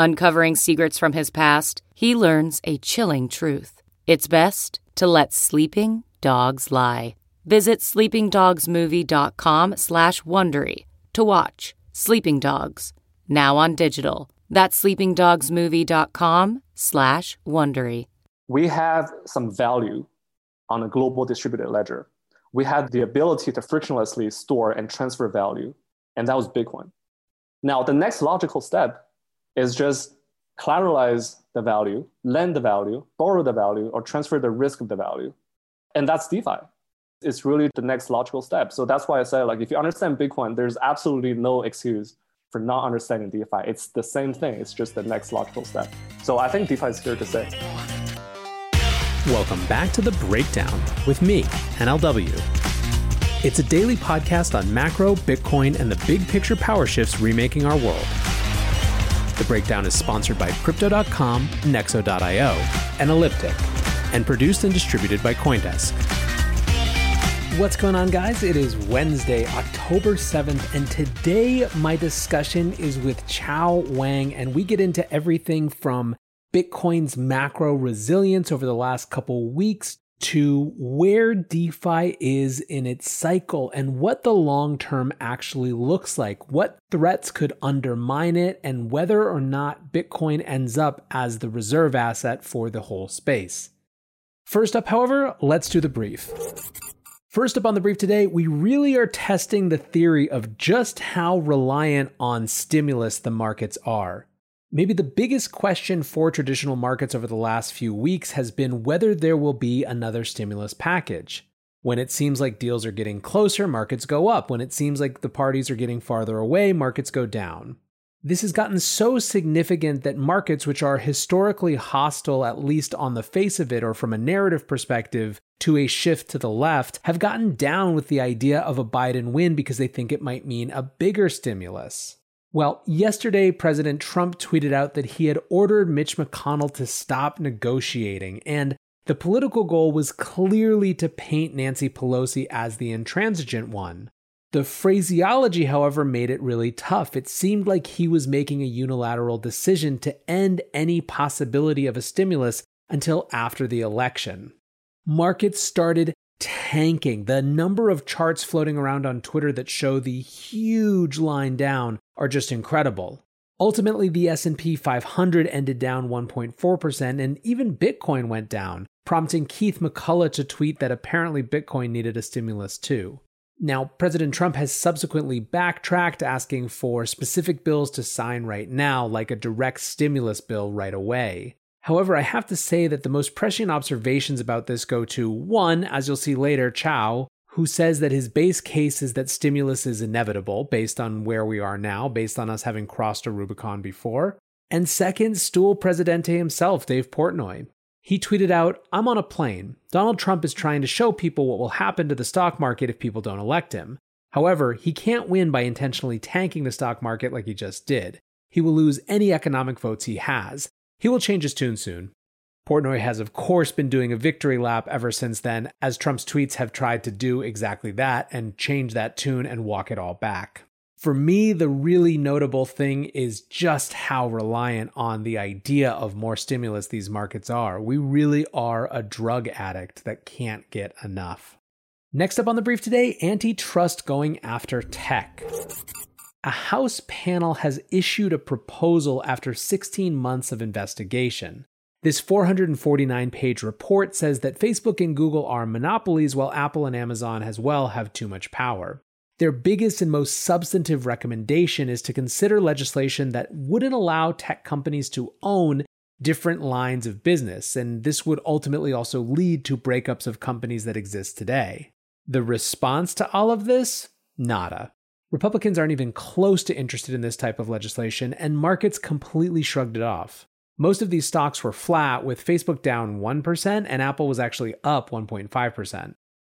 Uncovering secrets from his past, he learns a chilling truth. It's best to let sleeping dogs lie. Visit sleepingdogsmovie.com slash Wondery to watch Sleeping Dogs, now on digital. That's sleepingdogsmovie.com slash Wondery. We have some value on a global distributed ledger. We had the ability to frictionlessly store and transfer value, and that was Bitcoin. Now, the next logical step is just collateralize the value, lend the value, borrow the value, or transfer the risk of the value. And that's DeFi. It's really the next logical step. So that's why I say, like, if you understand Bitcoin, there's absolutely no excuse for not understanding DeFi. It's the same thing. It's just the next logical step. So I think DeFi is here to stay. Welcome back to The Breakdown with me, NLW. It's a daily podcast on macro, Bitcoin, and the big picture power shifts remaking our world. The breakdown is sponsored by Crypto.com, Nexo.io, and Elliptic, and produced and distributed by Coindesk. What's going on, guys? It is Wednesday, October 7th, and today my discussion is with Qiao Wang, and we get into everything from Bitcoin's macro resilience over the last couple weeks to where DeFi is in its cycle and what the long term actually looks like, what threats could undermine it, and whether or not Bitcoin ends up as the reserve asset for the whole space. First up, however, let's do the brief. First up on the brief today, we really are testing the theory of just how reliant on stimulus the markets are. Maybe the biggest question for traditional markets over the last few weeks has been whether there will be another stimulus package. When it seems like deals are getting closer, markets go up. When it seems like the parties are getting farther away, markets go down. This has gotten so significant that markets, which are historically hostile, at least on the face of it or from a narrative perspective, to a shift to the left, have gotten down with the idea of a Biden win because they think it might mean a bigger stimulus. Well, yesterday, President Trump tweeted out that he had ordered Mitch McConnell to stop negotiating, and the political goal was clearly to paint Nancy Pelosi as the intransigent one. The phraseology, however, made it really tough. It seemed like he was making a unilateral decision to end any possibility of a stimulus until after the election. Markets started tanking. The number of charts floating around on Twitter that show the huge line down are just incredible. Ultimately, the S&P 500 ended down 1.4% and even Bitcoin went down, prompting Keith McCullough to tweet that apparently Bitcoin needed a stimulus too. Now, President Trump has subsequently backtracked asking for specific bills to sign right now, like a direct stimulus bill right away. However, I have to say that the most prescient observations about this go to one, as you'll see later, Qiao, who says that his base case is that stimulus is inevitable based on where we are now, based on us having crossed a Rubicon before. And second, Stool Presidente himself, Dave Portnoy. He tweeted out, I'm on a plane. Donald Trump is trying to show people what will happen to the stock market if people don't elect him. However, he can't win by intentionally tanking the stock market like he just did. He will lose any economic votes he has, he will change his tune soon. Portnoy has, of course, been doing a victory lap ever since then, as Trump's tweets have tried to do exactly that and change that tune and walk it all back. For me, the really notable thing is just how reliant on the idea of more stimulus these markets are. We really are a drug addict that can't get enough. Next up on the brief today antitrust going after tech a House panel has issued a proposal after 16 months of investigation. This 449 page report says that Facebook and Google are monopolies while Apple and Amazon as well have too much power. Their biggest and most substantive recommendation is to consider legislation that wouldn't allow tech companies to own different lines of business, and this would ultimately also lead to breakups of companies that exist today. The response to all of this? Nada. Republicans aren't even close to interested in this type of legislation, and markets completely shrugged it off. Most of these stocks were flat, with Facebook down 1% and Apple was actually up 1.5%.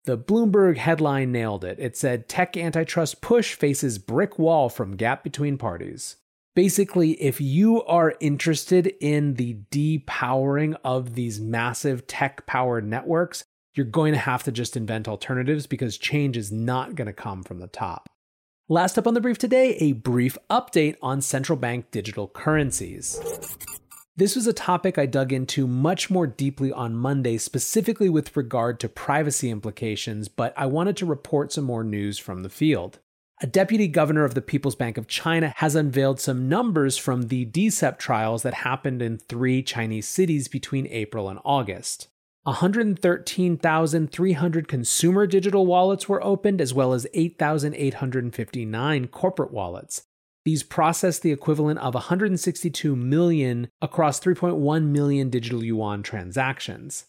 The Bloomberg headline nailed it. It said Tech antitrust push faces brick wall from gap between parties. Basically, if you are interested in the depowering of these massive tech powered networks, you're going to have to just invent alternatives because change is not going to come from the top. Last up on the brief today, a brief update on central bank digital currencies. This was a topic I dug into much more deeply on Monday, specifically with regard to privacy implications, but I wanted to report some more news from the field. A deputy governor of the People's Bank of China has unveiled some numbers from the DCEP trials that happened in three Chinese cities between April and August. 113,300 consumer digital wallets were opened, as well as 8,859 corporate wallets. These processed the equivalent of 162 million across 3.1 million digital yuan transactions.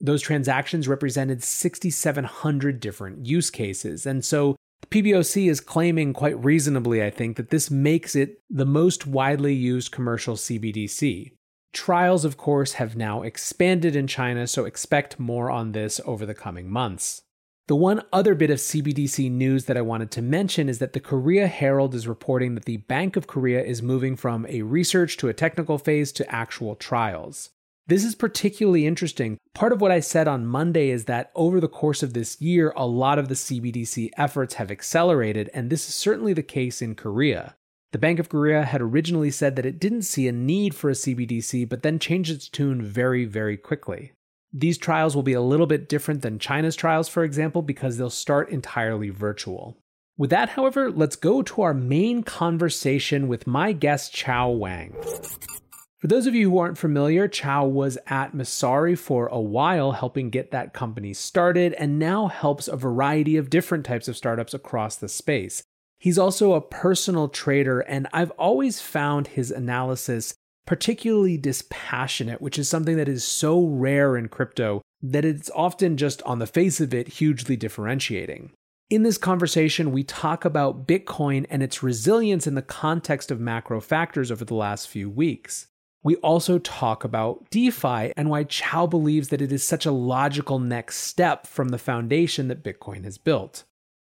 Those transactions represented 6,700 different use cases. And so PBOC is claiming quite reasonably, I think, that this makes it the most widely used commercial CBDC. Trials, of course, have now expanded in China, so expect more on this over the coming months. The one other bit of CBDC news that I wanted to mention is that the Korea Herald is reporting that the Bank of Korea is moving from a research to a technical phase to actual trials. This is particularly interesting. Part of what I said on Monday is that over the course of this year, a lot of the CBDC efforts have accelerated, and this is certainly the case in Korea. The Bank of Korea had originally said that it didn't see a need for a CBDC, but then changed its tune very, very quickly. These trials will be a little bit different than China's trials, for example, because they'll start entirely virtual. With that, however, let's go to our main conversation with my guest, Qiao Wang. For those of you who aren't familiar, Qiao was at Messari for a while, helping get that company started, and now helps a variety of different types of startups across the space. He's also a personal trader, and I've always found his analysis particularly dispassionate, which is something that is so rare in crypto that it's often just on the face of it hugely differentiating. In this conversation, we talk about Bitcoin and its resilience in the context of macro factors over the last few weeks. We also talk about DeFi and why Qiao believes that it is such a logical next step from the foundation that Bitcoin has built.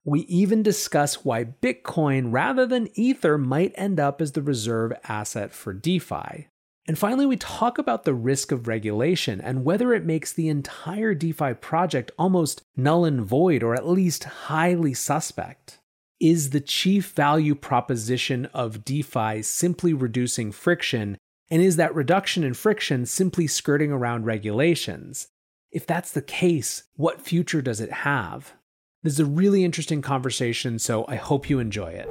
We even discuss why Bitcoin rather than Ether might end up as the reserve asset for DeFi. And finally, we talk about the risk of regulation and whether it makes the entire DeFi project almost null and void or at least highly suspect. Is the chief value proposition of DeFi simply reducing friction? And is that reduction in friction simply skirting around regulations? If that's the case, what future does it have? This is a really interesting conversation, so I hope you enjoy it.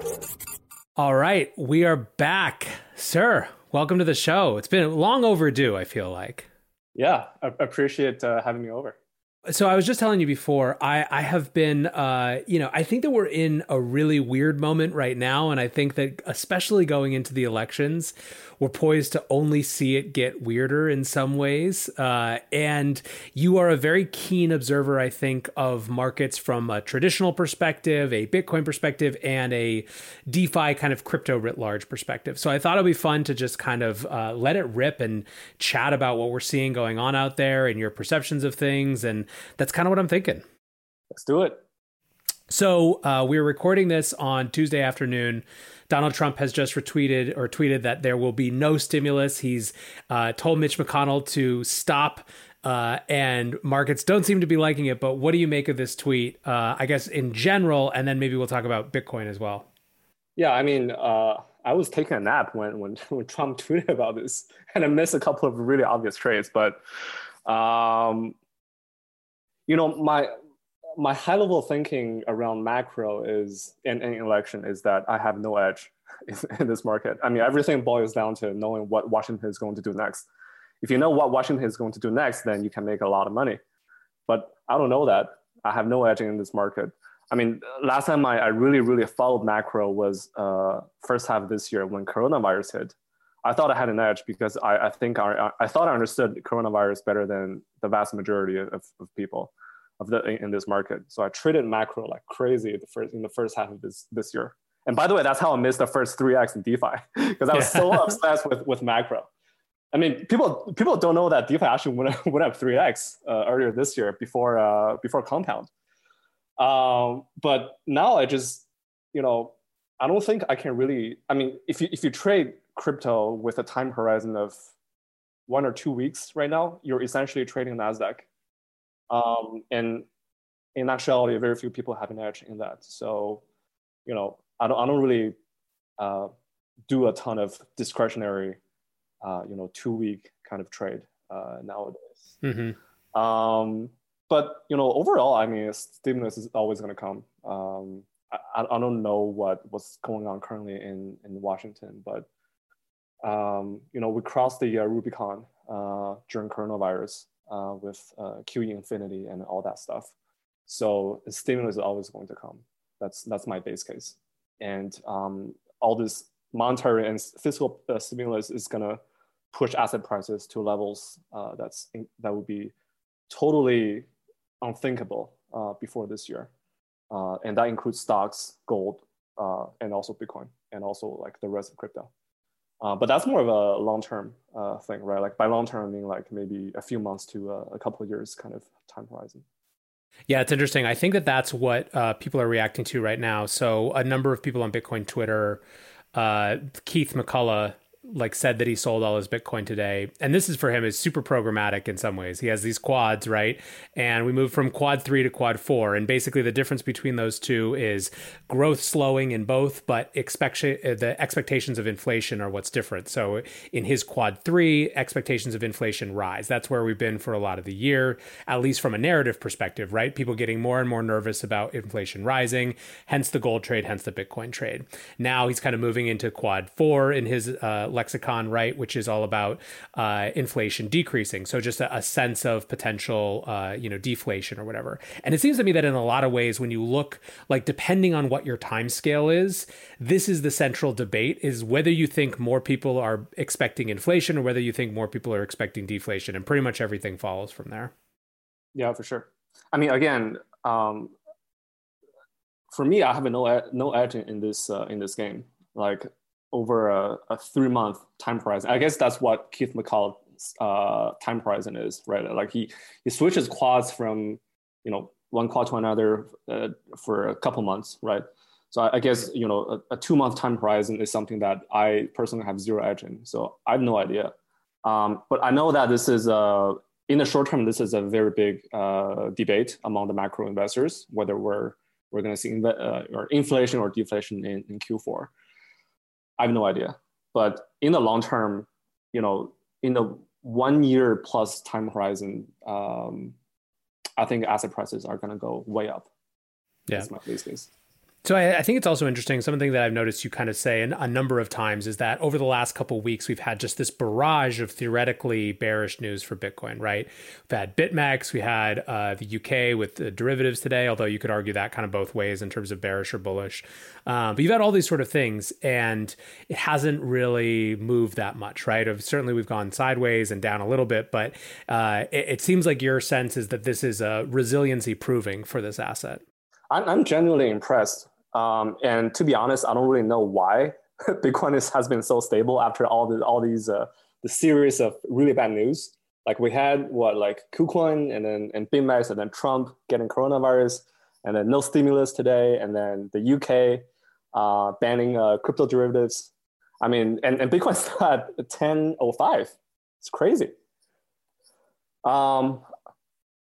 All right, we are back. Sir, welcome to the show. It's been long overdue, I feel like. Yeah, I appreciate uh, having me over so I was just telling you before, I, I have been, uh, you know, I think that we're in a really weird moment right now. And I think that, especially going into the elections, we're poised to only see it get weirder in some ways. Uh, and you are a very keen observer, I think, of markets from a traditional perspective, a Bitcoin perspective, and a DeFi kind of crypto writ large perspective. So I thought it'd be fun to just kind of uh, let it rip and chat about what we're seeing going on out there and your perceptions of things. And that's kind of what I'm thinking. Let's do it. So uh, we're recording this on Tuesday afternoon. Donald Trump has just retweeted or tweeted that there will be no stimulus. He's uh, told Mitch McConnell to stop, uh, and markets don't seem to be liking it. But what do you make of this tweet? Uh, I guess in general, and then maybe we'll talk about Bitcoin as well. Yeah, I mean, uh, I was taking a nap when when when Trump tweeted about this, and I missed a couple of really obvious trades, but. Um, you know, my my high level thinking around macro is in an election is that I have no edge in, this market. I mean, everything boils down to knowing what Washington is going to do next. if you know what Washington is going to do next, then you can make a lot of money. But I don't know that. I have no edge in this market. I mean, last time I, I really, really followed macro was uh, first half this year when coronavirus hit. I thought I had an edge because I, I think I, I thought I understood coronavirus better than the vast majority of, of people of the in, this market. So I traded macro like crazy the first in the first half of this this year. And by the way, that's how I missed the first three X in DeFi because I was so obsessed with with macro. I mean, people people don't know that DeFi actually went, went up three X uh, earlier this year before uh, before Compound. Um, but now I just, you know, I don't think I can really. I mean, if you if you trade crypto with a time horizon of one or two weeks right now, you're essentially trading Nasdaq. Um, and in actuality, very few people have an edge in that. So, you know, I don't I don't really uh, do a ton of discretionary, uh, you know, two week kind of trade uh, nowadays. Mm-hmm. Um, but you know, overall, I mean, stimulus is always going to come. Um, I, I don't know what what's going on currently in in Washington, but um, you know, we crossed the uh, Rubicon uh, during coronavirus uh, with uh, QE infinity and all that stuff. So stimulus is always going to come. That's that's my base case, and um, all this monetary and fiscal stimulus is going to push asset prices to levels that's in, that would be totally unthinkable before this year. Uh, and that includes stocks, gold, uh, and also Bitcoin, and also like the rest of crypto. Uh, but that's more of a long-term uh, thing, right? Like by long-term, I mean like maybe a few months to uh, a couple of years kind of time horizon. Yeah, it's interesting. I think that that's what people are reacting to right now. So a number of people on Bitcoin Twitter, Keith McCullough like said that he sold all his Bitcoin today. And this is for him is super programmatic in some ways. He has these quads, right? And we moved from quad three to quad four. And basically the difference between those two is growth slowing in both, but expect- uh, the expectations of inflation are what's different. So in his quad three, expectations of inflation rise. That's where we've been for a lot of the year, at least from a narrative perspective, right? People getting more and more nervous about inflation rising, hence the gold trade, hence the Bitcoin trade. Now he's kind of moving into quad four in his uh, lexicon, right, which is all about uh, inflation decreasing. So just a, a sense of potential, uh, you know, deflation or whatever. And it seems to me that in a lot of ways, when you look, like depending on what your time scale is, this is the central debate: is whether you think more people are expecting inflation or whether you think more people are expecting deflation, and pretty much everything follows from there. Yeah, for sure. I mean, again, um, for me, I have no no edge in this uh, in this game. Like over a, a three month time horizon. I guess that's what Keith McCullough's uh, time horizon is, right? Like he he switches quads from you know one quad to another uh, for a couple months, right? So I, I guess you know a, a, two month time horizon is something that I personally have zero edge in. So I have no idea, um, but I know that this is a in the short term this is a very big uh, debate among the macro investors whether we're we're going to see uh, or inflation or deflation in, in Q4. I have no idea. But in the long term, you know, in the one year plus time horizon, um, I think asset prices are going to go way up. Yeah. That's my case. So I, I, think it's also interesting. Something that I've noticed you kind of say a number of times is that over the last couple weeks, we've had just this barrage of theoretically bearish news for Bitcoin. Right? We've had BitMEX, we had uh, the UK with the derivatives today. Although you could argue that kind of both ways in terms of bearish or bullish. Um, but you've had all these sort of things, and it hasn't really moved that much. Right? Certainly, we've gone sideways and down a little bit, but uh, it, it seems like your sense is that this is a resiliency proving for this asset. I'm genuinely impressed um, and to be honest, I don't really know why Bitcoin is, has been so stable after all the all these uh, the series of really bad news. Like we had what like KuCoin and then and BitMEX and then Trump getting coronavirus and then no stimulus today and then the UK uh, banning uh, crypto derivatives. I mean, and, and Bitcoin's at 1005. It's crazy. Um,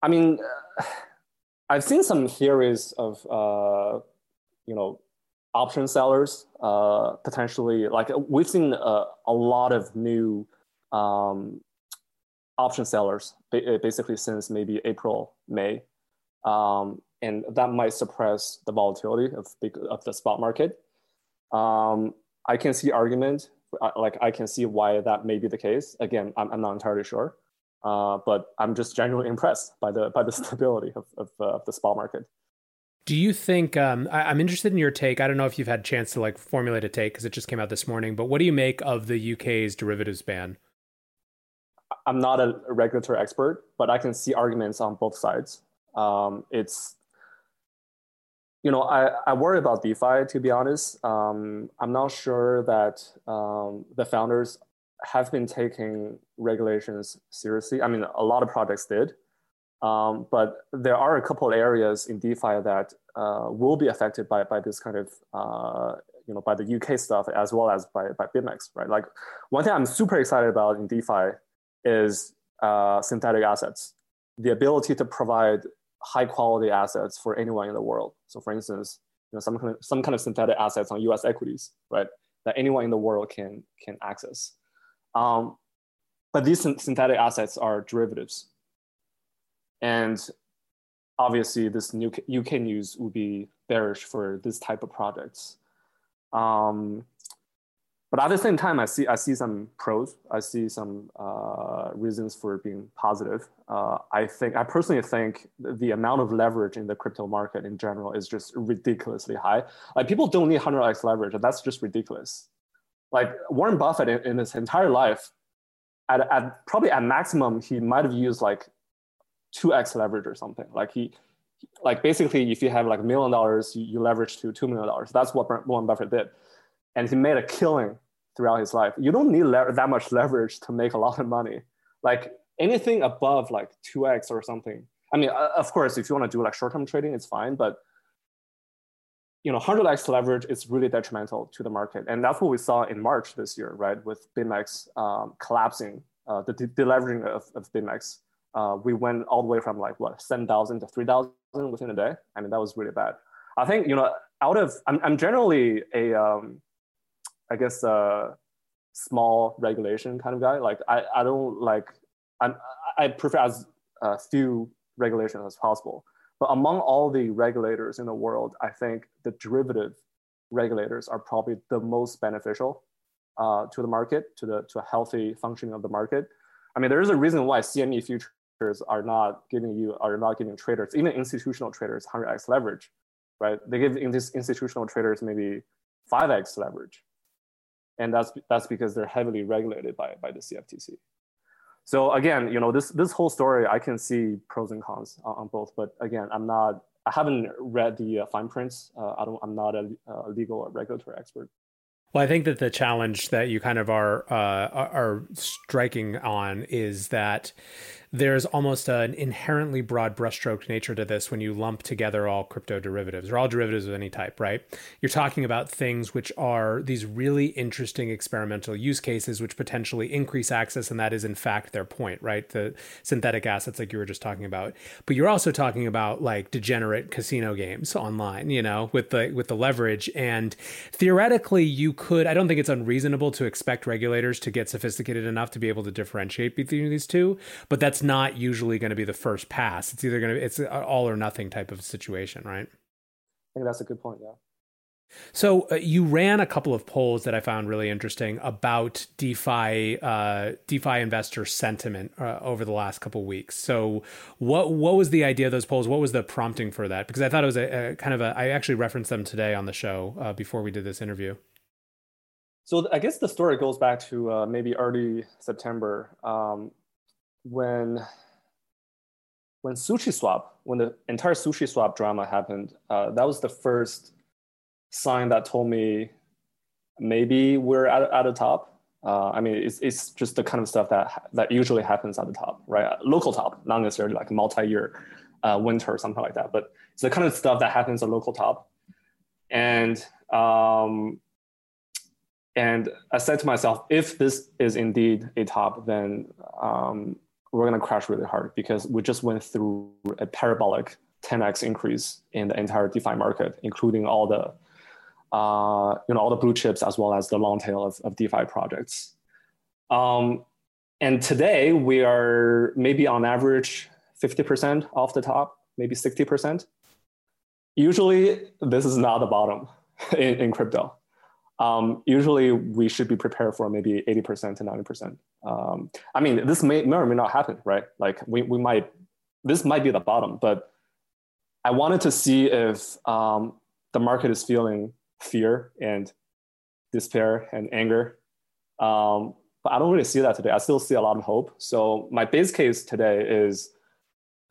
I mean, I've seen some theories of uh, you know option sellers uh, potentially like we've seen a, a lot of new um, option sellers basically since maybe April May um, and that might suppress the volatility of, of the spot market. Um, I can see argument like I can see why that may be the case. Again, I'm, I'm not entirely sure, uh, but I'm just genuinely impressed by the by the stability of of, uh, of the spot market. Do you think um, I, am interested in your take? I don't know if you've had a chance to like formulate a take because it just came out this morning. But what do you make of the UK's derivatives ban? I'm not a regulatory expert, but I can see arguments on both sides. Um, it's you know I, I worry about DeFi to be honest. Um, I'm not sure that um, the founders have been taking regulations seriously. I mean, a lot of projects did. Um, but there are a couple areas in DeFi that uh, will be affected by, by this kind of, uh, you know, by the UK stuff as well as by, by BitMEX, right? Like one thing I'm super excited about in DeFi is uh, synthetic assets, the ability to provide high quality assets for anyone in the world. So for instance, you know, some kind of, some kind of synthetic assets on US equities, right? That anyone in the world can, can access. Um, but these synthetic assets are derivatives and obviously, this new UK news would be bearish for this type of projects. Um, but at the same time, I see I see some pros. I see some uh, reasons for being positive. Uh, I think I personally think the amount of leverage in the crypto market in general is just ridiculously high. Like people don't need 100x leverage, that's just ridiculous. Like Warren Buffett in, in his entire life, at, at probably at maximum, he might have used like 2x leverage or something. Like he, like basically, if you have like a million dollars, you, leverage to two million dollars. That's what Warren Buffett did, and he made a killing throughout his life. You don't need le- that much leverage to make a lot of money. Like anything above like 2x or something. I mean, of course, if you want to do like short-term trading, it's fine, but you know, 100x leverage is really detrimental to the market, and that's what we saw in March this year, right? With BitMEX um, collapsing, uh, the deleveraging of, of BitMEX uh, we went all the way from like what 7,000 to 3,000 within a day. I mean, that was really bad. I think, you know, out of, I'm, I'm generally a, um, I guess, a small regulation kind of guy. Like I, I don't like, I'm, I prefer as uh, few regulations as possible. But among all the regulators in the world, I think the derivative regulators are probably the most beneficial uh, to the market, to the to a healthy functioning of the market. I mean, there is a reason why CME futures are not giving you are not giving traders, even institutional traders, 100x leverage, right? They give in these institutional traders maybe 5x leverage, and that's that's because they're heavily regulated by by the CFTC. So again, you know this this whole story, I can see pros and cons on, on both, but again, I'm not. I haven't read the uh, fine prints. Uh, I don't. I'm not a, a legal or regulatory expert. Well, I think that the challenge that you kind of are uh, are striking on is that there's almost an inherently broad brushstroke nature to this when you lump together all crypto derivatives or all derivatives of any type, right? You're talking about things which are these really interesting experimental use cases which potentially increase access, and that is in fact their point, right? The synthetic assets like you were just talking about. But you're also talking about like degenerate casino games online, you know, with the with the leverage. And theoretically you could I don't think it's unreasonable to expect regulators to get sophisticated enough to be able to differentiate between these two, but that's not usually going to be the first pass. It's either going to be it's an all or nothing type of situation, right? I think that's a good point. Yeah. So uh, you ran a couple of polls that I found really interesting about DeFi uh, DeFi investor sentiment uh, over the last couple of weeks. So what what was the idea of those polls? What was the prompting for that? Because I thought it was a, a kind of a. I actually referenced them today on the show uh, before we did this interview. So I guess the story goes back to uh, maybe early September. Um, when when SushiSwap, when the entire SushiSwap drama happened, uh, that was the first sign that told me maybe we're at, at the top. Uh, I mean, it's, it's just the kind of stuff that that usually happens at the top, right? Local top, not necessarily like multi-year uh, winter or something like that, but it's the kind of stuff that happens at local top. And um, and I said to myself, if this is indeed a top, then um, we're going to crash really hard because we just went through a parabolic 10x increase in the entire DeFi market, including all the uh, you know all the blue chips as well as the long tail of, of DeFi projects. Um, and today we are maybe on average 50% off the top, maybe 60%. Usually this is not the bottom in, in crypto. Um, usually we should be prepared for maybe 80% to 90%. Um, I mean, this may, may or may not happen, right? Like we, we might, this might be the bottom, but I wanted to see if um, the market is feeling fear and despair and anger. Um, but I don't really see that today. I still see a lot of hope. So my base case today is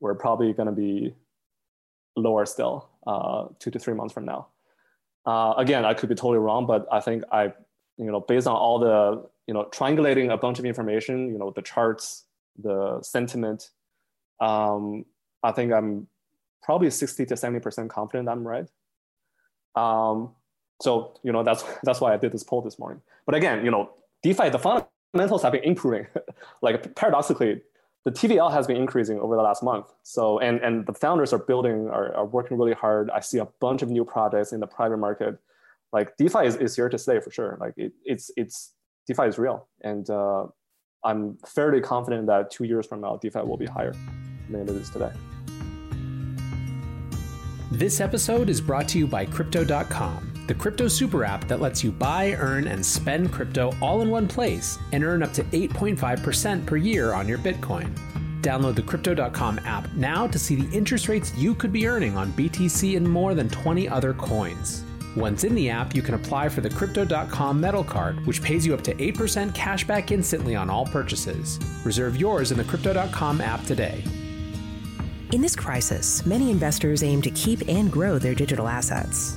we're probably going to be lower still uh, two to three months from now. Uh, again, I could be totally wrong, but I think I, you know, based on all the, you know, triangulating a bunch of information, you know, the charts, the sentiment, um, I think I'm probably 60 to 70% confident I'm right. Um, so, you know, that's, that's why I did this poll this morning. But again, you know, DeFi, the fundamentals have been improving. like paradoxically, the TVL has been increasing over the last month. So, and, and the founders are building, are, are working really hard. I see a bunch of new projects in the private market. Like DeFi is, is here to stay for sure. Like it, it's, it's, DeFi is real. And uh, I'm fairly confident that two years from now, DeFi will be higher than it is today. This episode is brought to you by Crypto.com the crypto super app that lets you buy, earn, and spend crypto all in one place and earn up to 8.5% per year on your Bitcoin. Download the Crypto.com app now to see the interest rates you could be earning on BTC and more than 20 other coins. Once in the app, you can apply for the Crypto.com Metal Card, which pays you up to 8% cash back instantly on all purchases. Reserve yours in the Crypto.com app today. In this crisis, many investors aim to keep and grow their digital assets.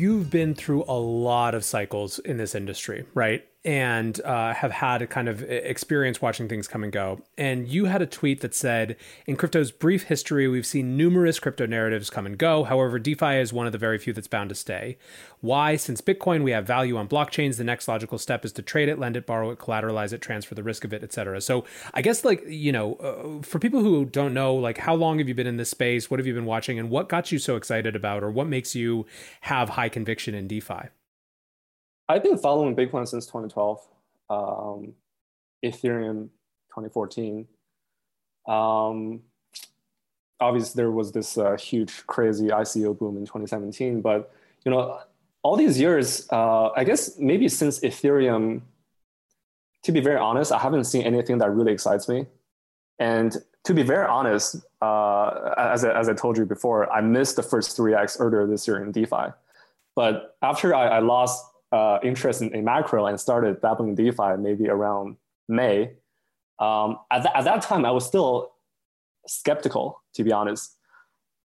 You've been through a lot of cycles in this industry, right? And uh, have had a kind of experience watching things come and go. And you had a tweet that said, In crypto's brief history, we've seen numerous crypto narratives come and go. However, DeFi is one of the very few that's bound to stay. Why? Since Bitcoin, we have value on blockchains. The next logical step is to trade it, lend it, borrow it, collateralize it, transfer the risk of it, etc. So I guess, like, you know, uh, for people who don't know, like, how long have you been in this space? What have you been watching? And what got you so excited about, or what makes you have high conviction in DeFi? I've been following Bitcoin since 2012, um, Ethereum 2014. Um, obviously, there was this uh, huge, crazy ICO boom in 2017. But you know, all these years, uh, I guess maybe since Ethereum, to be very honest, I haven't seen anything that really excites me. And to be very honest, uh, as, I, as I told you before, I missed the first 3x earlier this year in DeFi. But after I, I lost uh, interest in, in, macro and started dabbling in DeFi maybe around May. Um, at, th- at that time, I was still skeptical, to be honest.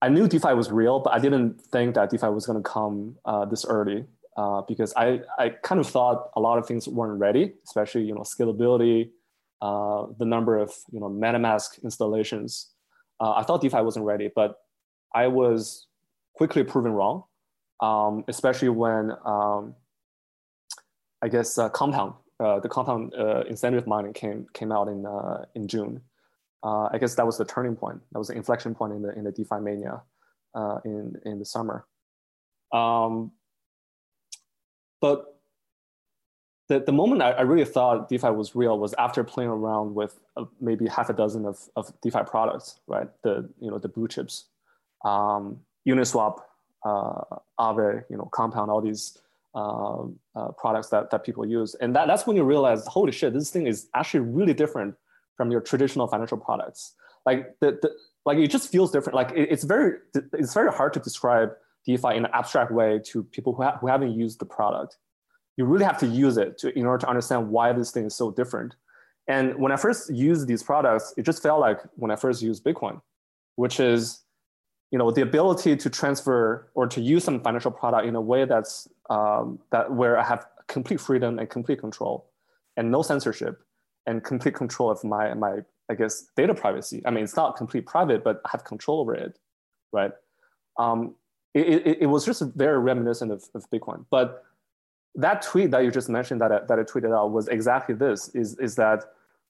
I knew DeFi was real, but I didn't think that DeFi was going to come uh, this early uh, because I, I kind of thought a lot of things weren't ready, especially you know scalability, uh, the number of you know MetaMask installations. Uh, I thought DeFi wasn't ready, but I was quickly proven wrong, um, especially when um, I guess uh, Compound, uh, the Compound uh, incentive mining came came out in uh, in June. Uh, I guess that was the turning point. That was the inflection point in the in the DeFi mania uh, in in the summer. Um, but the, the moment I, I, really thought DeFi was real was after playing around with maybe half a dozen of, of DeFi products, right? The you know the blue chips, um, Uniswap, Aave, you know Compound, all these uh, uh, products that, that people use. And that, that's when you realize, holy shit, this thing is actually really different from your traditional financial products. Like the, the like it just feels different. Like it, it's very it's very hard to describe DeFi in an abstract way to people who, ha- who haven't used the product. You really have to use it to in order to understand why this thing is so different. And when I first used these products, it just felt like when I first used Bitcoin, which is you know the ability to transfer or to use some financial product in a way that's um, that where I have complete freedom and complete control and no censorship and complete control of my my I guess data privacy. I mean, it's not complete private, but I have control over it, right? Um, it, it, it, was just very reminiscent of, of Bitcoin. But that tweet that you just mentioned that I, that I tweeted out was exactly this: is is that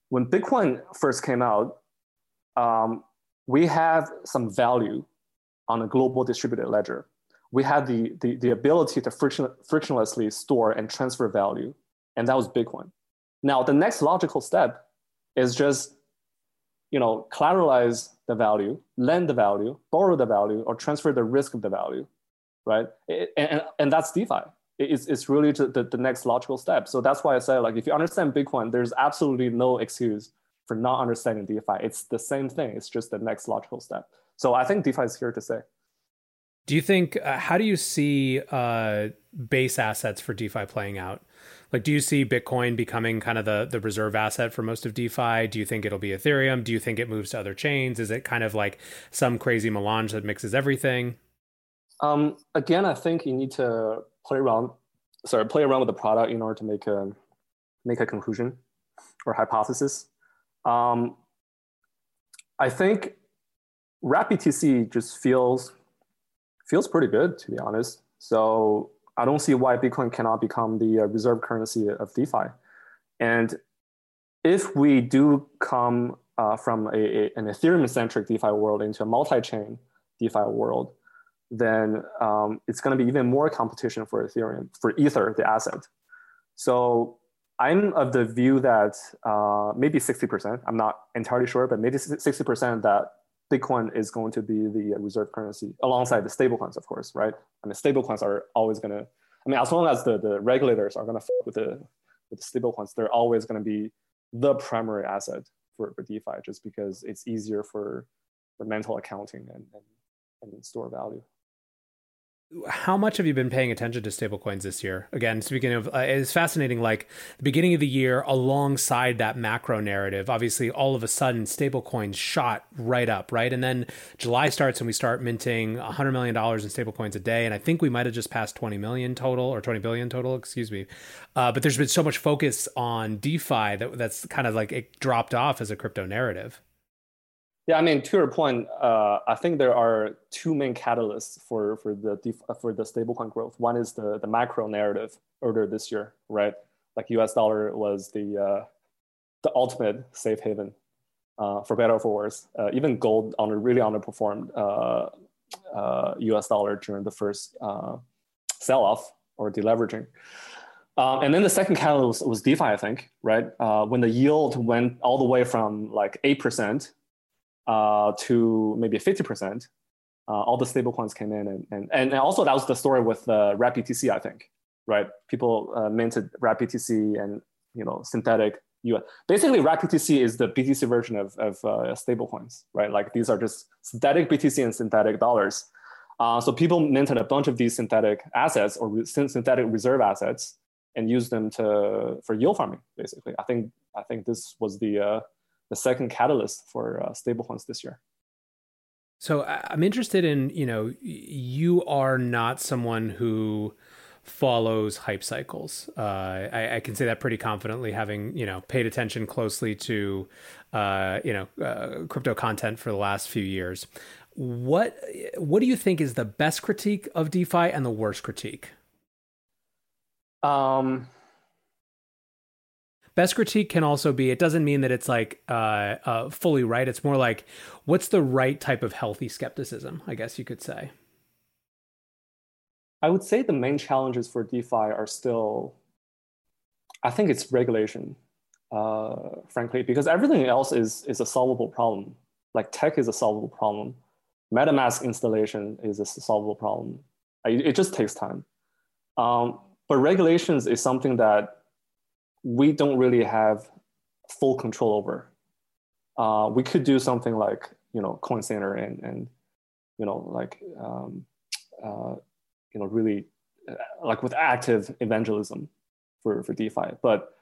when Bitcoin first came out, um, we have some value on a global distributed ledger. We had the, the, the ability to friction, frictionlessly store and transfer value, and that was Bitcoin. Now, the next logical step is just you know, collateralize the value, lend the value, borrow the value, or transfer the risk of the value, right? and, and, and that's DeFi. It's, it's really the, the next logical step. So that's why I say, like, if you understand Bitcoin, there's absolutely no excuse for not understanding DeFi. It's the same thing. It's just the next logical step. So I think DeFi is here to stay. Do you think? Uh, how do you see uh, base assets for DeFi playing out? Like, do you see Bitcoin becoming kind of the the reserve asset for most of DeFi? Do you think it'll be Ethereum? Do you think it moves to other chains? Is it kind of like some crazy melange that mixes everything? Um, again, I think you need to play around. Sorry, play around with the product in order to make a make a conclusion or hypothesis. Um, I think RapBTC just feels feels pretty good to be honest. So I don't see why Bitcoin cannot become the uh, reserve currency of DeFi. And if we do come uh, from a, a, an Ethereum-centric DeFi world into a multi-chain DeFi world, then um, it's going to be even more competition for Ethereum, for Ether, the asset. So I'm of the view that uh, maybe 60%, I'm not entirely sure, but maybe 60% that Bitcoin is going to be the reserve currency alongside the stablecoins, of course, right? I mean, stablecoins are always going to, I mean, as long as the, the regulators are going to with the, with the stablecoins, they're always going to be the primary asset for, for DeFi just because it's easier for, for mental accounting and, and, and store value how much have you been paying attention to stablecoins this year? Again, speaking of, uh, it's fascinating. Like the beginning of the year, alongside that macro narrative, obviously, all of a sudden, stablecoins shot right up, right? And then July starts, and we start minting $100 million in stablecoins a day. And I think we might have just passed 20 million total or 20 billion total, excuse me. Uh, but there's been so much focus on DeFi that that's kind of like it dropped off as a crypto narrative. Yeah, I mean, to your point, uh, I think there are two main catalysts for for the for the stablecoin growth. One is the the macro narrative earlier this year, right? Like U.S. dollar was the uh, the ultimate safe haven, uh, for better or for worse. Uh, even gold under really underperformed U.S. Uh, uh, dollar during the first sell off or deleveraging. Um, and then the second catalyst was DeFi, I think, right? when the yield went all the way from like eight percent uh, to maybe 50%, uh, all the stablecoins came in. And, and, and also that was the story with uh, RapBTC, I think, right? People uh, minted RapBTC and, you know, synthetic US. Basically, RapBTC is the BTC version of, of uh, stablecoins, right? Like these are just synthetic BTC and synthetic dollars. Uh, so people minted a bunch of these synthetic assets or re- synthetic reserve assets and used them to for yield farming. Basically, I think I think this was the uh, the second catalyst for uh, stablecoins this year. So I'm interested in, you know, you are not someone who follows hype cycles. Uh, I, I, can say that pretty confidently, having you know paid attention closely to, uh, you know, uh, crypto content for the last few years. What what do you think is the best critique of DeFi and the worst critique? Um, best critique can also be it doesn't mean that it's like uh, uh, fully right. It's more like what's the right type of healthy skepticism i guess you could say? I would say the main challenges for defi are still i think it's regulation uh, frankly because everything else is is a solvable problem. Like tech is a solvable problem. Metamask installation is a solvable problem. It, it just takes time. Um, but regulations is something that we don't really have full control over. Uh, we could do something like you know coin center and and you know like um, uh, you know really uh, like with active evangelism for for DeFi, but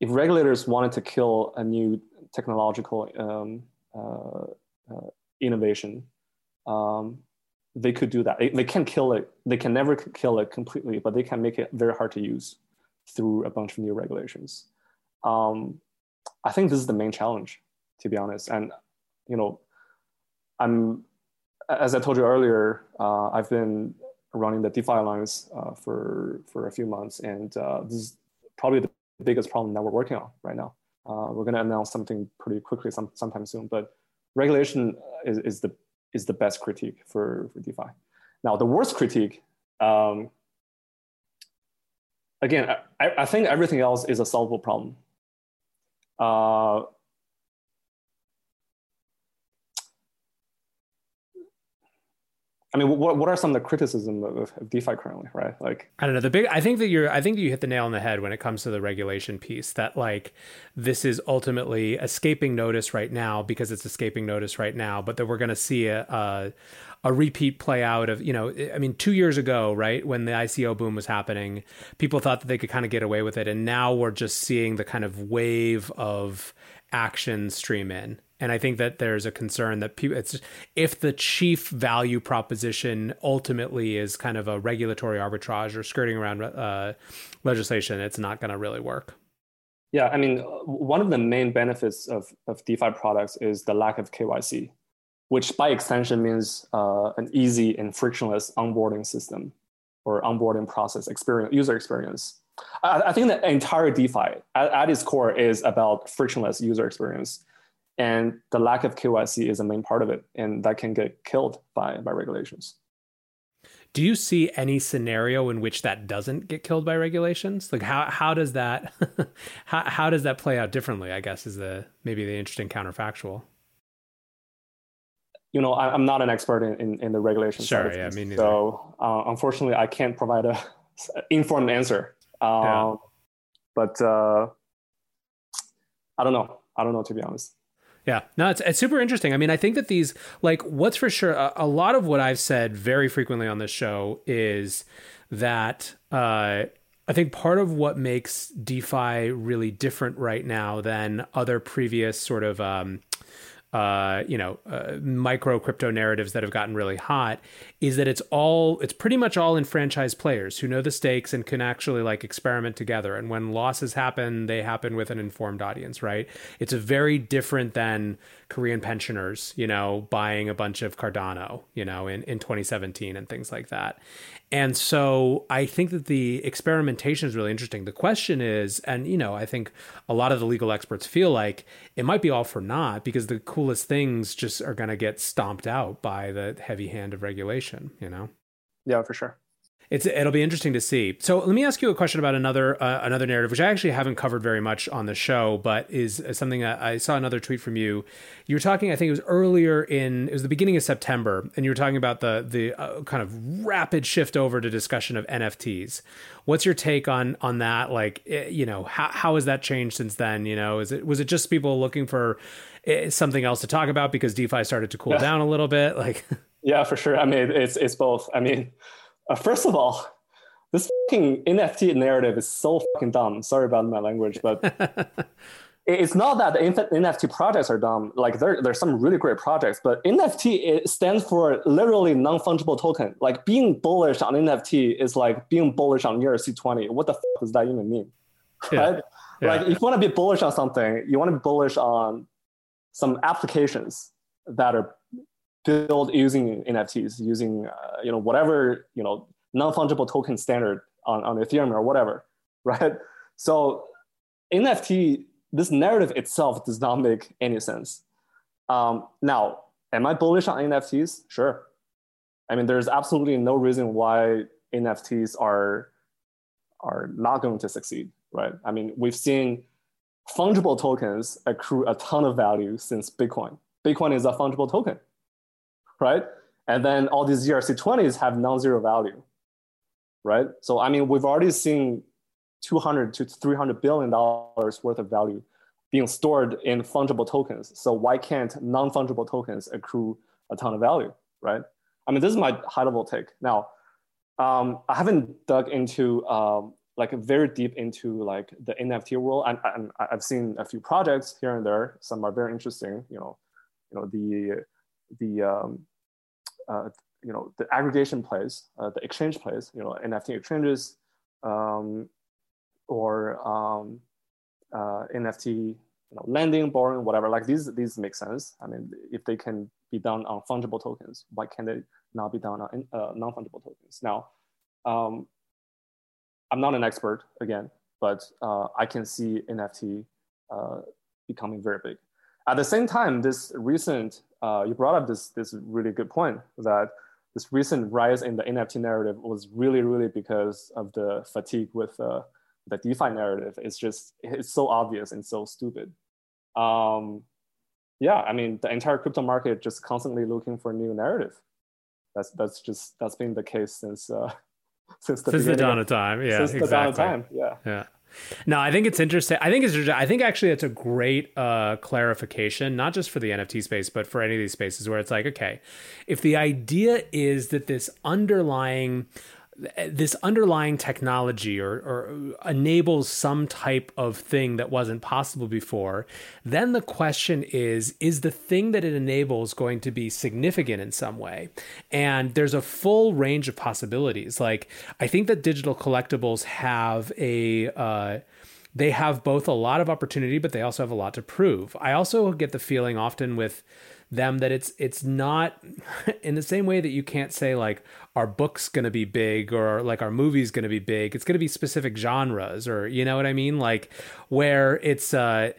if regulators wanted to kill a new technological um, uh, uh, innovation, um, they could do that. They can kill it. They can never kill it completely, but they can make it very hard to use through a bunch of new regulations. Um, I think this is the main challenge, to be honest. And you know, I'm as I told you earlier, uh, I've been running the DeFi Alliance uh, for for a few months, and uh, this is probably the biggest problem that we're working on right now. Uh, we're going to announce something pretty quickly some, sometime soon, but regulation is, is the is the best critique for, for DeFi. Now, the worst critique, um, again, I, I think everything else is a solvable problem. Uh, I mean, what, what are some of the criticism of, of, DeFi currently, right? Like, I don't know. The big, I think that you're, I think you hit the nail on the head when it comes to the regulation piece. That like, this is ultimately escaping notice right now because it's escaping notice right now, but that we're going to see a, a, a repeat play out of, you know, I mean, two years ago, right when the ICO boom was happening, people thought that they could kind of get away with it, and now we're just seeing the kind of wave of action stream in and I think that there's a concern that people it's if the chief value proposition ultimately is kind of a regulatory arbitrage or skirting around uh, legislation, it's not going to really work. Yeah, I mean, one of the main benefits of, of DeFi products is the lack of KYC, which by extension means uh, an easy and frictionless onboarding system or onboarding process experience, user experience. I, I think the entire DeFi at, at its core is about frictionless user experience and the lack of KYC is a main part of it, and that can get killed by by regulations. Do you see any scenario in which that doesn't get killed by regulations? Like how how does that how how does that play out differently? I guess is the maybe the interesting counterfactual. You know, I, am not an expert in, in, in the regulation sure, yeah, me neither. so uh, unfortunately, I can't provide a informed answer. Um, yeah. But uh, I don't know. I don't know to be honest. Yeah, no, it's, it's super interesting. I mean, I think that these, like, what's for sure, a, a lot of what I've said very frequently on this show is that uh, I think part of what makes DeFi really different right now than other previous sort of um, uh, you know, uh, micro crypto narratives that have gotten really hot is that it's all, it's pretty much all enfranchised players who know the stakes and can actually like experiment together. And when losses happen, they happen with an informed audience, right? It's a very different than Korean pensioners, you know, buying a bunch of Cardano, you know, in, in 2017 and things like that. And so I think that the experimentation is really interesting. The question is, and you know, I think a lot of the legal experts feel like it might be all for naught because the coolest things just are going to get stomped out by the heavy hand of regulation, you know? Yeah, for sure. It's it'll be interesting to see. So let me ask you a question about another uh, another narrative, which I actually haven't covered very much on the show, but is something I, I saw another tweet from you. You were talking, I think it was earlier in it was the beginning of September, and you were talking about the the uh, kind of rapid shift over to discussion of NFTs. What's your take on on that? Like, eh, you know, how how has that changed since then? You know, is it was it just people looking for eh, something else to talk about because DeFi started to cool yeah. down a little bit? Like, yeah, for sure. I mean, it's it's both. I mean uh, first of all, this fucking NFT narrative is so fucking dumb. Sorry about my language, but it's not that the NFT projects are dumb. Like there, there's some really great projects, but NFT it stands for literally non-fungible token. Like being bullish on NFT is like being bullish on ERC20. What the fuck does that even mean? Right? Yeah. Like if you want to be bullish on something, you want to be bullish on some applications that are build using NFTs, using uh, you know whatever you know non-fungible token standard on, on Ethereum or whatever, right? So NFT, this narrative itself does not make any sense. Um, now, am I bullish on NFTs? Sure. I mean, there's absolutely no reason why NFTs are are not going to succeed, right? I mean, we've seen fungible tokens accrue a ton of value since Bitcoin. Bitcoin is a fungible token, right? And then all these ERC20s have non-zero value, right? So I mean, we've already seen 200 to 300 billion dollars worth of value being stored in fungible tokens. So why can't non-fungible tokens accrue a ton of value, right? I mean, this is my high-level take. Now, um, I haven't dug into um, like very deep into like the NFT world. And, and I've seen a few projects here and there. Some are very interesting. You know, you know the the um, uh, you know the aggregation plays, uh, the exchange plays. You know, NFT exchanges, um, or um, uh, NFT you know, lending, borrowing, whatever. Like these these make sense. I mean, if they can be done on fungible tokens, why can they not be done on uh, non fungible tokens? Now. Um, I'm not an expert again, but uh, I can see NFT uh, becoming very big. At the same time, this recent, uh, you brought up this, this really good point that this recent rise in the NFT narrative was really, really because of the fatigue with uh, the DeFi narrative. It's just, it's so obvious and so stupid. Um, yeah, I mean, the entire crypto market just constantly looking for a new narrative. That's, that's just, that's been the case since uh, since the, since the dawn of time. Yeah, since exactly. the dawn of time. Yeah, yeah. No, I think it's interesting. I think it's. I think actually it's a great uh, clarification, not just for the NFT space, but for any of these spaces where it's like, okay, if the idea is that this underlying this underlying technology or, or, enables some type of thing that wasn't possible before, then the question is is the thing that it enables going to be significant in some way? And there's a full range of possibilities. Like, I think that digital collectibles have a. Uh, they have both a lot of opportunity, but they also have a lot to prove. I also get the feeling often with them that it's it's not in the same way that you can't say like our book's going to be big or like our movie's going to be big it's going to be specific genres or you know what i mean like where it's uh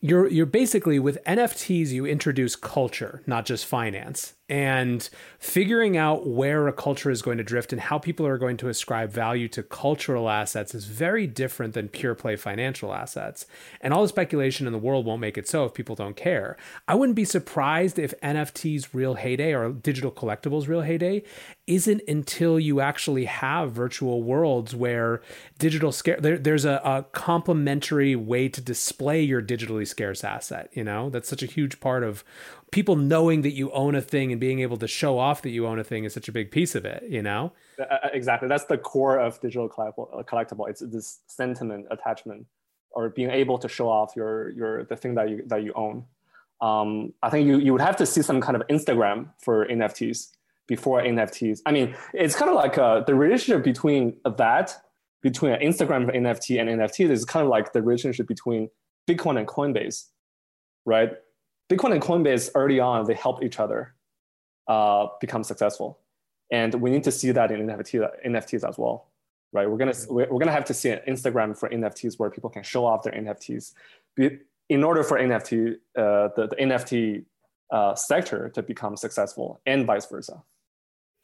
you're you're basically with NFTs you introduce culture, not just finance. And figuring out where a culture is going to drift and how people are going to ascribe value to cultural assets is very different than pure play financial assets. And all the speculation in the world won't make it so if people don't care. I wouldn't be surprised if NFTs real heyday or digital collectibles real heyday isn't until you actually have virtual worlds where digital scare there, there's a, a complementary way to display your digitally scarce asset you know that's such a huge part of people knowing that you own a thing and being able to show off that you own a thing is such a big piece of it you know uh, uh exactly that's the core of digital collectible, uh, it's this sentiment attachment or being able to show off your your the thing that you that you own um, i think you you would have to see some kind of instagram for nfts before NFTs. I mean, it's kind of like uh, the relationship between that, between Instagram NFT and NFTs is kind of like the relationship between Bitcoin and Coinbase, right? Bitcoin and Coinbase early on, they help each other uh, become successful. And we need to see that in NFT, NFTs as well, right? We're gonna, we're gonna have to see an Instagram for NFTs where people can show off their NFTs. In order for NFT, uh, the, the NFT uh, sector to become successful and vice versa.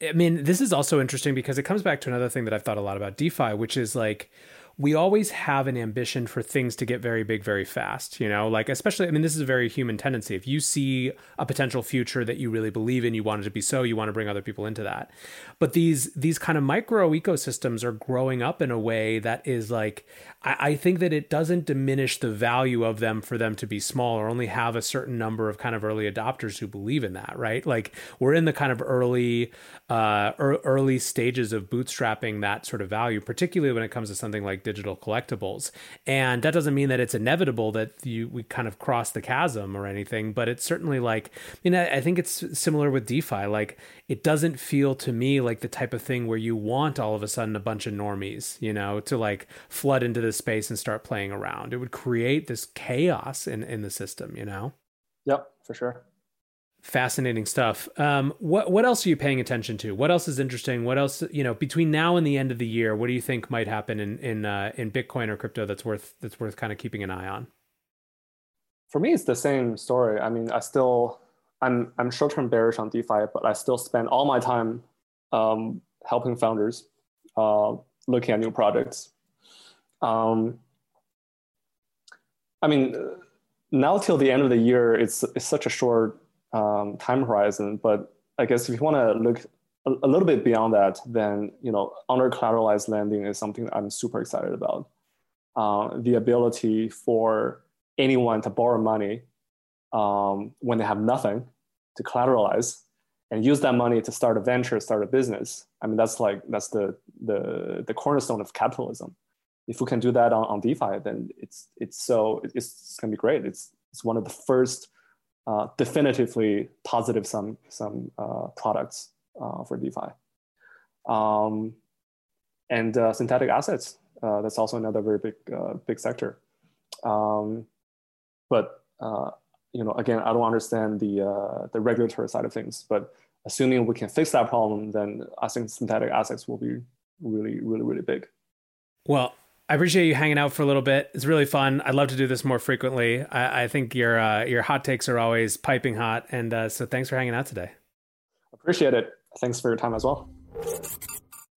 I mean, this is also interesting because it comes back to another thing that I've thought a lot about DeFi, which is like we always have an ambition for things to get very big very fast you know? Like especially i mean this is a very human tendency. If you see a potential future that you really believe in you want it to be so you want to bring other people into that. But these these kind of micro ecosystems are growing up in a way that is like I, I think that it doesn't diminish the value of them for them to be small or only have a certain number of kind of early adopters who believe in that right? Like we're in the kind of early uh early stages of bootstrapping that sort of value particularly when it comes to something like digital collectibles. And that doesn't mean that it's inevitable that you we kind of cross the chasm or anything, but it's certainly like, you know, I think it's similar with DeFi. Like it doesn't feel to me like the type of thing where you want all of a sudden a bunch of normies, you know, to like flood into this space and start playing around. It would create this chaos in, in the system, you know? Yep, for sure fascinating stuff. Um, what what else are you paying attention to? What else is interesting? What else you know between now and the end of the year? What do you think might happen in in uh, in Bitcoin or crypto that's worth that's worth kind of keeping an eye on? For me, it's the same story. I mean, I still I'm I'm short term bearish on DeFi, but I still spend all my time um, helping founders uh, looking at new projects. Um, I mean, now till the end of the year, it's it's such a short um, time horizon. But I guess if you want to look a, a, little bit beyond that, then you know under collateralized lending is something I'm super excited about. Uh, the ability for anyone to borrow money um, when they have nothing to collateralize and use that money to start a venture, start a business. I mean, that's like that's the the the cornerstone of capitalism. if we can do that on, on DeFi, then it's it's so it's, it's gonna be great. It's it's one of the first uh, definitively positive sum some uh, products uh, for DeFi. Um, and uh, synthetic assets, uh, that's also another very big uh, big sector. Um, but you know, again, I don't understand the the regulatory side of things. But assuming we can fix that problem, then I think synthetic assets will be really, really, really big. Well, I appreciate you hanging out for a little bit. It's really fun. I'd love to do this more frequently. I, I think your uh, your hot takes are always piping hot, and uh, so thanks for hanging out today. Appreciate it. Thanks for your time as well.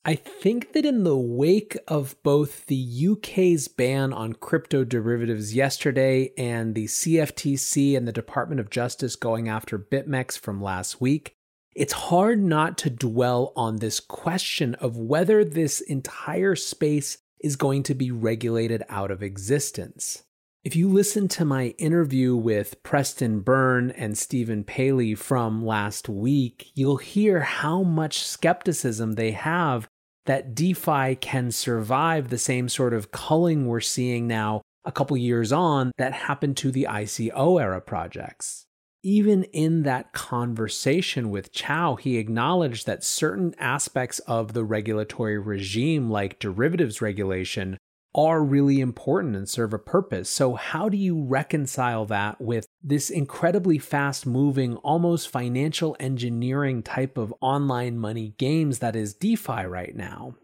I think that in the wake of both the UK's ban on crypto derivatives yesterday and the CFTC and the Department of Justice going after BitMEX from last week, it's hard not to dwell on this question of whether this entire space is going to be regulated out of existence. If you listen to my interview with Preston Byrne and Stephen Palley from last week, you'll hear how much skepticism they have that DeFi can survive the same sort of culling we're seeing now a couple years on that happened to the ICO era projects even in that conversation with Qiao, he acknowledged that certain aspects of the regulatory regime, like derivatives regulation, are really important and serve a purpose. So, how do you reconcile that with this incredibly fast moving, almost financial engineering type of online money games that is DeFi right now?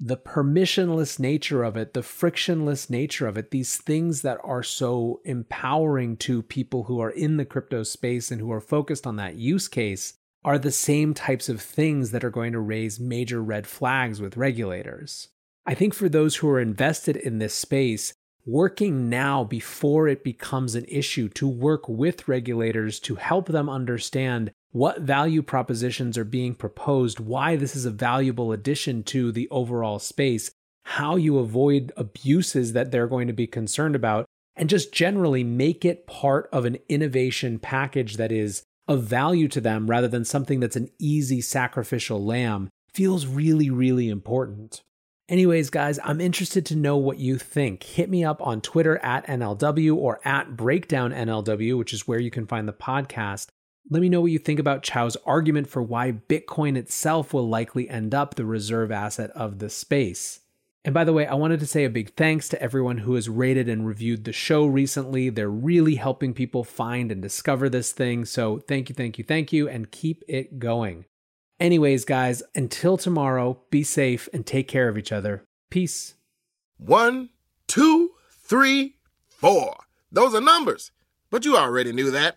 The permissionless nature of it, the frictionless nature of it, these things that are so empowering to people who are in the crypto space and who are focused on that use case are the same types of things that are going to raise major red flags with regulators. I think for those who are invested in this space, working now before it becomes an issue to work with regulators to help them understand what value propositions are being proposed, why this is a valuable addition to the overall space, how you avoid abuses that they're going to be concerned about, and just generally make it part of an innovation package that is of value to them rather than something that's an easy sacrificial lamb feels really, really important. Anyways, guys, I'm interested to know what you think. Hit me up on Twitter at NLW or at BreakdownNLW, which is where you can find the podcast. Let me know what you think about Qiao's argument for why Bitcoin itself will likely end up the reserve asset of the space. And by the way, I wanted to say a big thanks to everyone who has rated and reviewed the show recently. They're really helping people find and discover this thing. So thank you, thank you, thank you, and keep it going. Anyways, guys, until tomorrow, be safe and take care of each other. Peace. One, two, three, four. Those are numbers, but you already knew that.